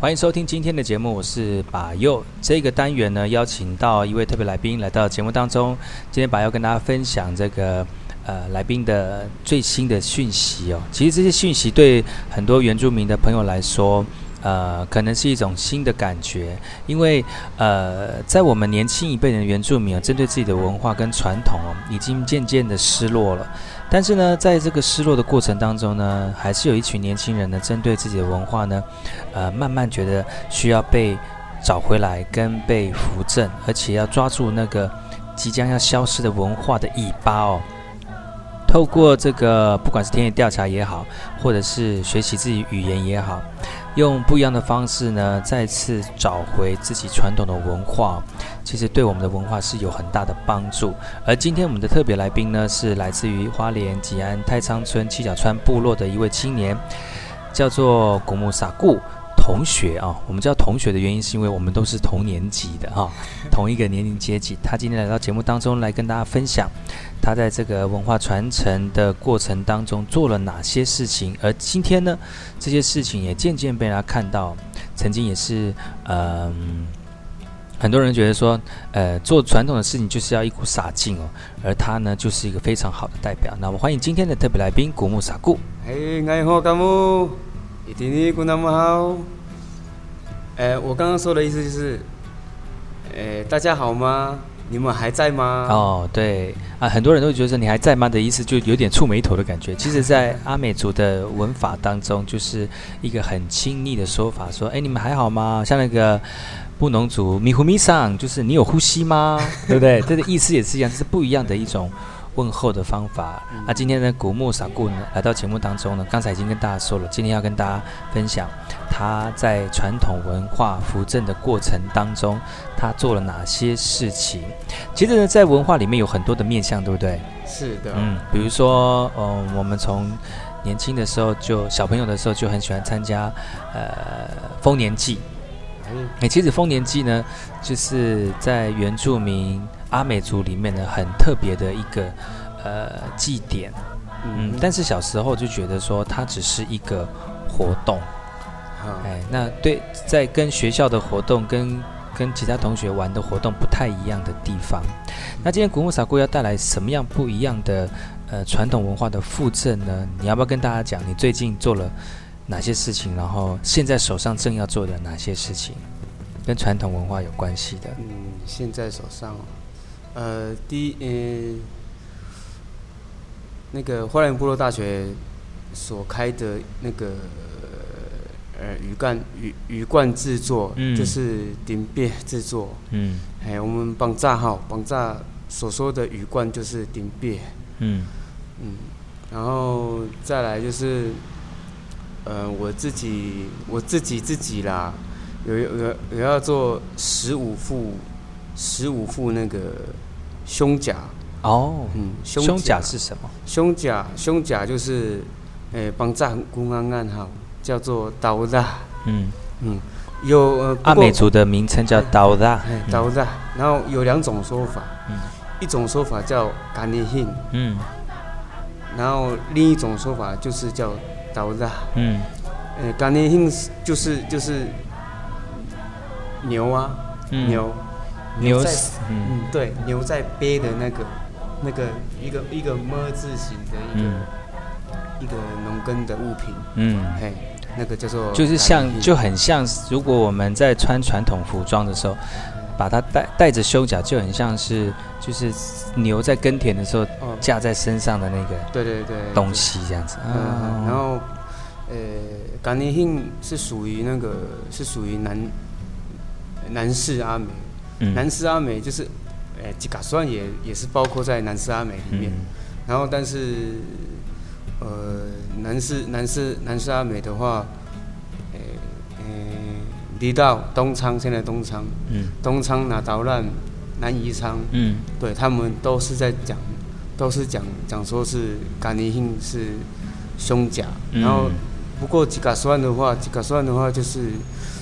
欢迎收听今天的节目，我是把右。这个单元呢，邀请到一位特别来宾来到节目当中。今天把右跟大家分享这个。呃，来宾的最新的讯息哦，其实这些讯息对很多原住民的朋友来说，呃，可能是一种新的感觉，因为呃，在我们年轻一辈的原住民啊，针对自己的文化跟传统哦，已经渐渐的失落了。但是呢，在这个失落的过程当中呢，还是有一群年轻人呢，针对自己的文化呢，呃，慢慢觉得需要被找回来跟被扶正，而且要抓住那个即将要消失的文化的尾巴哦。透过这个，不管是田野调查也好，或者是学习自己语言也好，用不一样的方式呢，再次找回自己传统的文化，其实对我们的文化是有很大的帮助。而今天我们的特别来宾呢，是来自于花莲吉安太仓村七角川部落的一位青年，叫做古木撒固。同学啊，我们叫同学的原因是因为我们都是同年级的哈，同一个年龄阶级。他今天来到节目当中来跟大家分享，他在这个文化传承的过程当中做了哪些事情。而今天呢，这些事情也渐渐被大家看到。曾经也是，嗯，很多人觉得说，呃，做传统的事情就是要一股傻劲哦。而他呢，就是一个非常好的代表。那我们欢迎今天的特别来宾古木撒固。嘿，爱好干木，一天你过那么好。哎，我刚刚说的意思就是，哎，大家好吗？你们还在吗？哦，对啊，很多人都觉得说你还在吗的意思，就有点触眉头的感觉。其实，在阿美族的文法当中，就是一个很亲昵的说法，说，哎，你们还好吗？像那个布农族米呼米桑，就是你有呼吸吗？对不对？这个意思也是一样，这是不一样的一种。问候的方法。那今天呢，古木傻固呢来到节目当中呢，刚才已经跟大家说了，今天要跟大家分享他在传统文化扶正的过程当中，他做了哪些事情。其实呢，在文化里面有很多的面向，对不对？是的。嗯，比如说，嗯，我们从年轻的时候就小朋友的时候就很喜欢参加呃丰年祭。哎，其实丰年祭呢，就是在原住民。阿美族里面呢，很特别的一个呃祭典，嗯，但是小时候就觉得说它只是一个活动，哎，那对，在跟学校的活动跟跟其他同学玩的活动不太一样的地方。那今天古木撒姑要带来什么样不一样的呃传统文化的附赠呢？你要不要跟大家讲你最近做了哪些事情？然后现在手上正要做的哪些事情，跟传统文化有关系的？嗯，现在手上。呃，第一，呃，那个花莲部落大学所开的那个呃鱼干鱼鱼罐制作，嗯、就是鼎鳖制作，嗯，哎，我们绑炸哈，绑炸所说的鱼罐就是鼎鳖，嗯嗯，然后再来就是，呃，我自己我自己自己啦，有有有要做十五副十五副那个。胸甲。哦，嗯，胸甲，胸甲是什么？胸甲，胸甲就是，诶，帮炸公安暗号，叫做刀子。嗯。嗯，有呃，阿美族的名称叫刀子，刀子。然后有两种说法，嗯，一种说法叫甘尼辛，嗯，然后另一种说法就是叫刀子，嗯，呃，甘尼辛就是就是牛啊，牛。牛在，嗯，对，牛在背的那个，那个一个一个么字形的一个、嗯、一个农耕的物品，嗯，嘿，那个叫做，就是像就很像，如果我们在穿传统服装的时候，把它带带着修甲，就很像是就是牛在耕田的时候架在身上的那个，对对对，东西这样子，嗯，然后，呃，甘尼辛是属于那个是属于男男士阿美。男士阿美就是，哎，吉嘎算也也是包括在男士阿美里面。嗯、然后，但是呃，男士男士男士阿美的话，离到东昌现在东昌，嗯，东昌那捣乱南宜昌，嗯，对他们都是在讲，都是讲讲说是甘尼性是胸甲，嗯、然后不过吉嘎酸的话，吉嘎酸的话就是。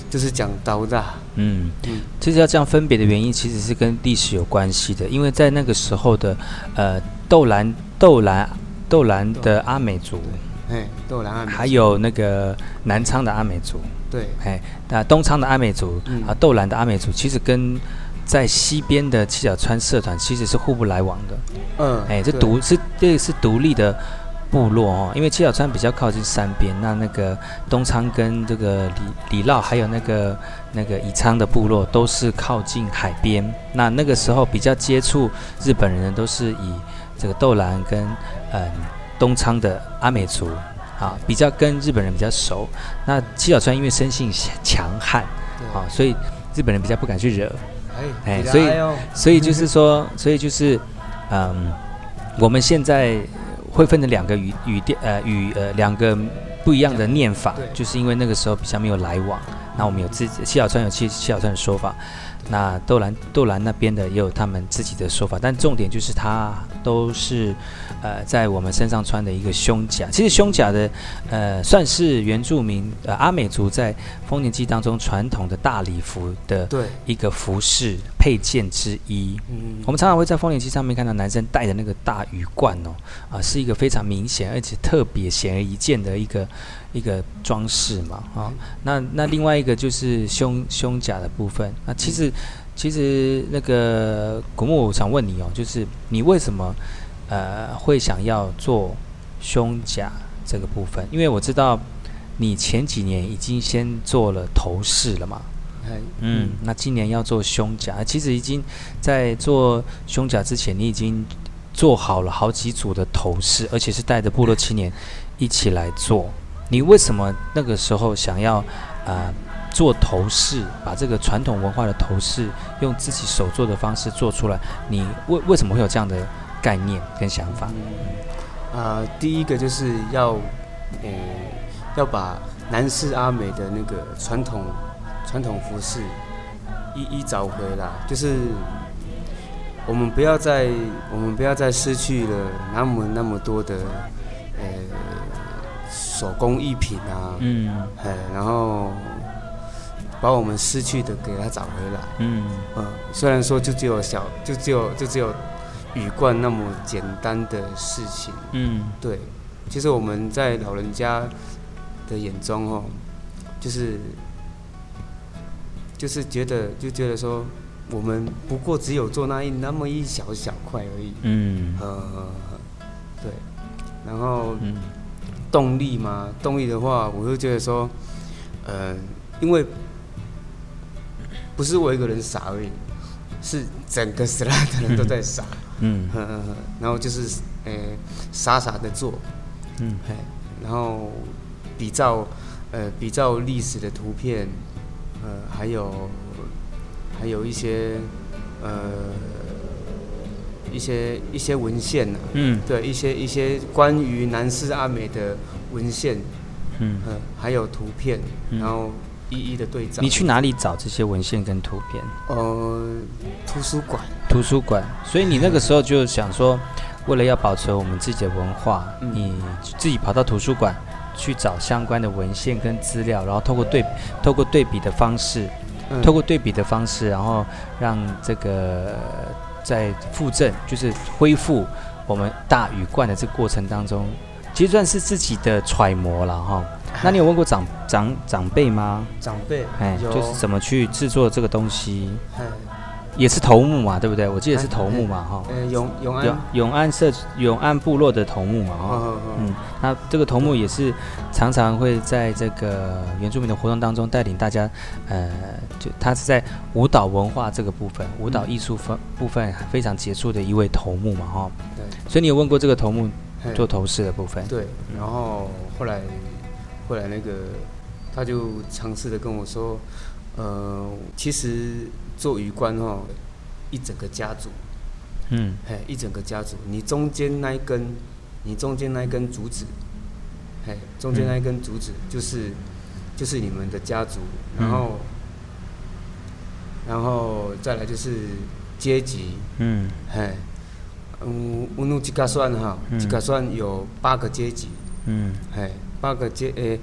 就是讲刀的，嗯。嗯，其实要这样分别的原因，其实是跟历史有关系的。因为在那个时候的，呃，豆兰豆兰豆兰的阿美族，哎，豆兰阿美，还有那个南昌的阿美族，对，哎，那东昌的阿美族、嗯、啊，豆兰的阿美族，其实跟在西边的七角川社团其实是互不来往的，嗯，哎，这独是这是独立的。部落哦，因为七角川比较靠近山边，那那个东昌跟这个里里绕，还有那个那个宜昌的部落都是靠近海边。那那个时候比较接触日本人的都是以这个豆兰跟嗯东昌的阿美族啊，比较跟日本人比较熟。那七小川因为生性强悍啊，所以日本人比较不敢去惹。哎，所以所以就是说，所以就是嗯，我们现在。会分成两个语语调呃语呃两个不一样的念法，就是因为那个时候比较没有来往。那我们有自己七小川有七七小川的说法，那豆兰豆兰那边的也有他们自己的说法。但重点就是它都是呃在我们身上穿的一个胸甲。其实胸甲的呃算是原住民呃阿美族在丰年祭当中传统的大礼服的一个服饰配件之一。嗯，我们常常会在丰年祭上面看到男生戴的那个大鱼冠哦，啊、呃，是一个非常明显而且特别显而易见的一个。一个装饰嘛，啊、哦，那那另外一个就是胸胸甲的部分。那其实其实那个古木，我想问你哦，就是你为什么呃会想要做胸甲这个部分？因为我知道你前几年已经先做了头饰了嘛，嗯，那今年要做胸甲，其实已经在做胸甲之前，你已经做好了好几组的头饰，而且是带着部落青年一起来做。你为什么那个时候想要，呃，做头饰，把这个传统文化的头饰用自己手做的方式做出来？你为为什么会有这样的概念跟想法？呃，第一个就是要，呃，要把南势阿美的那个传统传统服饰一一找回来，就是我们不要再我们不要再失去了那么那么多的，呃。手工艺品啊，嗯，哎，然后把我们失去的给他找回来，嗯，嗯，虽然说就只有小，就只有就只有雨冠那么简单的事情，嗯，对，其实我们在老人家的眼中哦，就是就是觉得就觉得说，我们不过只有做那一那么一小小块而已，嗯，呃，对，然后，嗯。动力嘛，动力的话，我就觉得说，呃，因为不是我一个人傻而已，是整个斯拉的人都在傻，嗯，呵呵呵，然后就是，呃，傻傻的做，嗯，嘿，然后比照，呃，比照历史的图片，呃，还有，还有一些，呃。一些一些文献呢、啊，嗯，对，一些一些关于南斯阿美的文献，嗯，还有图片，然后一一的对照。你去哪里找这些文献跟图片？呃，图书馆。图书馆。所以你那个时候就想说，为了要保存我们自己的文化，嗯、你自己跑到图书馆去找相关的文献跟资料，然后透过对透过对比的方式，嗯、透过对比的方式，然后让这个。在复振，就是恢复我们大禹冠的这个过程当中，其实算是自己的揣摩了哈。那你有问过长长长辈吗？长辈，哎，就是怎么去制作这个东西？也是头目嘛，对不对？我记得是头目嘛，哈。呃，永永安永安社永安部落的头目嘛，哈。嗯，那这个头目也是常常会在这个原住民的活动当中带领大家，呃，就他是在舞蹈文化这个部分，舞蹈艺术分部分非常杰出的一位头目嘛，哈。对。所以你有问过这个头目做头饰的部分？对。然后后来后来那个他就尝试的跟我说。呃，其实做羽冠哦，一整个家族，嗯，嘿，一整个家族，你中间那一根，你中间那一根竹子，嘿，中间那一根竹子就是、嗯、就是你们的家族，然后、嗯、然后再来就是阶级，嗯，嘿，嗯，乌努吉嘎算哈，吉嘎算有八个阶级，嗯，嘿，八个阶，诶、欸，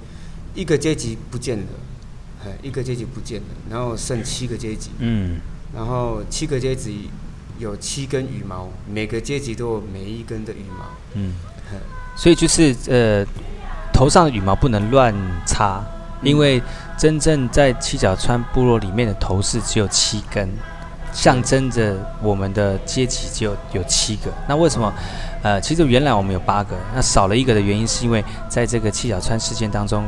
一个阶级不见了。一个阶级不见了，然后剩七个阶级。嗯，然后七个阶级有七根羽毛，每个阶级都有每一根的羽毛。嗯，所以就是呃，头上的羽毛不能乱插，因为真正在七角川部落里面的头饰只有七根，象征着我们的阶级只有有七个。那为什么？呃，其实原来我们有八个，那少了一个的原因是因为在这个七角川事件当中，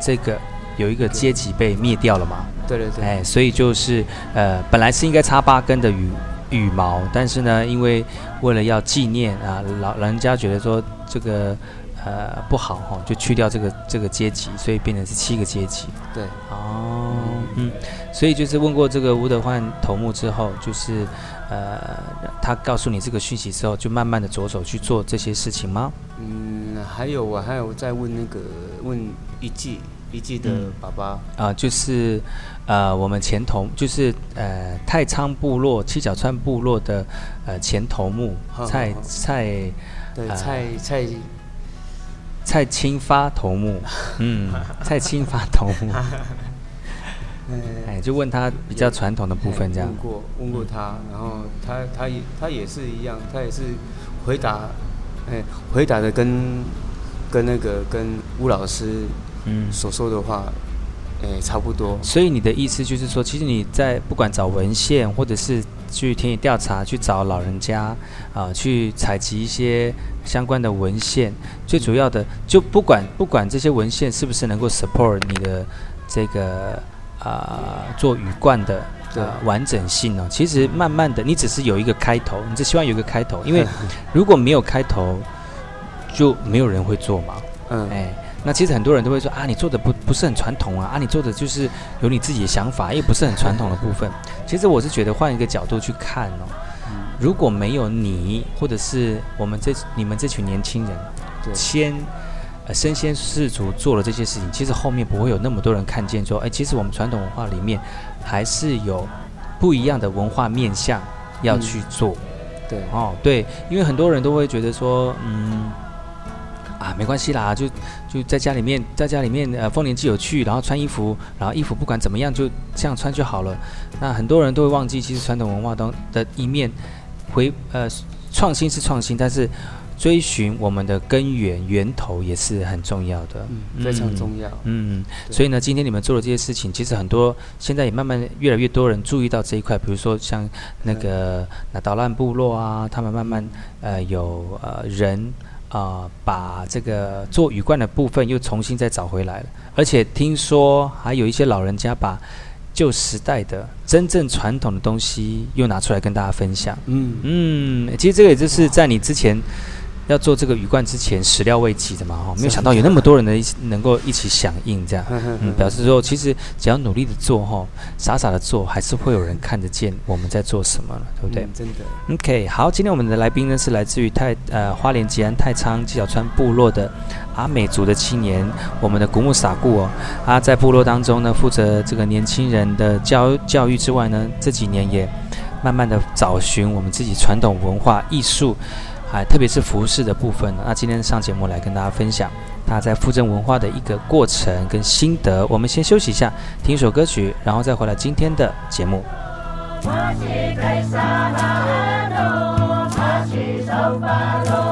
这个。有一个阶级被灭掉了嘛？对对对。哎，所以就是呃，本来是应该插八根的羽羽毛，但是呢，因为为了要纪念啊，老人家觉得说这个呃不好哈，就去掉这个这个阶级，所以变成是七个阶级。对。哦，嗯，所以就是问过这个吴德焕头目之后，就是呃，他告诉你这个讯息之后，就慢慢的着手去做这些事情吗？嗯，还有我还有在问那个问一季。一季的爸爸啊、嗯呃，就是呃，我们前头就是呃太仓部落七角川部落的呃前头目蔡蔡对蔡蔡蔡清发头目，嗯，蔡清发头目，哎，就问他比较传统的部分，这样问过问过他，然后他他也他也是一样，他也是回答，哎，回答的跟跟那个跟吴老师。嗯，所说的话，诶、欸，差不多。所以你的意思就是说，其实你在不管找文献，或者是去田野调查，去找老人家啊、呃，去采集一些相关的文献，最主要的就不管不管这些文献是不是能够 support 你的这个啊、呃、做雨冠的呃完整性呢？其实慢慢的，你只是有一个开头，你只希望有一个开头，因为 如果没有开头，就没有人会做嘛。嗯，哎。那其实很多人都会说啊，你做的不不是很传统啊，啊，你做的就是有你自己的想法，又不是很传统的部分。其实我是觉得换一个角度去看哦，如果没有你，或者是我们这你们这群年轻人，先呃身先士卒做了这些事情，其实后面不会有那么多人看见说，哎，其实我们传统文化里面还是有不一样的文化面向要去做。对哦，对，因为很多人都会觉得说，嗯。啊，没关系啦，就就在家里面，在家里面，呃，丰年祭有趣，然后穿衣服，然后衣服不管怎么样，就这样穿就好了。那很多人都会忘记，其实传统文化当的一面，回呃，创新是创新，但是追寻我们的根源源头也是很重要的，嗯，非常重要。嗯，所以呢，今天你们做的这些事情，其实很多现在也慢慢越来越多人注意到这一块，比如说像那个那岛烂部落啊，他们慢慢呃有呃人。啊、呃，把这个做雨冠的部分又重新再找回来了，而且听说还有一些老人家把旧时代的真正传统的东西又拿出来跟大家分享。嗯嗯，其实这个也就是在你之前。要做这个鱼冠之前，始料未及的嘛，哈，没有想到有那么多人能能够一起响应这样，嗯，表示说其实只要努力的做，哈，傻傻的做，还是会有人看得见我们在做什么了，对不对？嗯、真的。OK，好，今天我们的来宾呢是来自于太呃花莲吉安太仓七角川部落的阿美族的青年，我们的古木撒固哦，他在部落当中呢负责这个年轻人的教教育之外呢，这几年也慢慢的找寻我们自己传统文化艺术。哎，特别是服饰的部分，那今天上节目来跟大家分享他在复振文化的一个过程跟心得。我们先休息一下，听一首歌曲，然后再回来今天的节目。我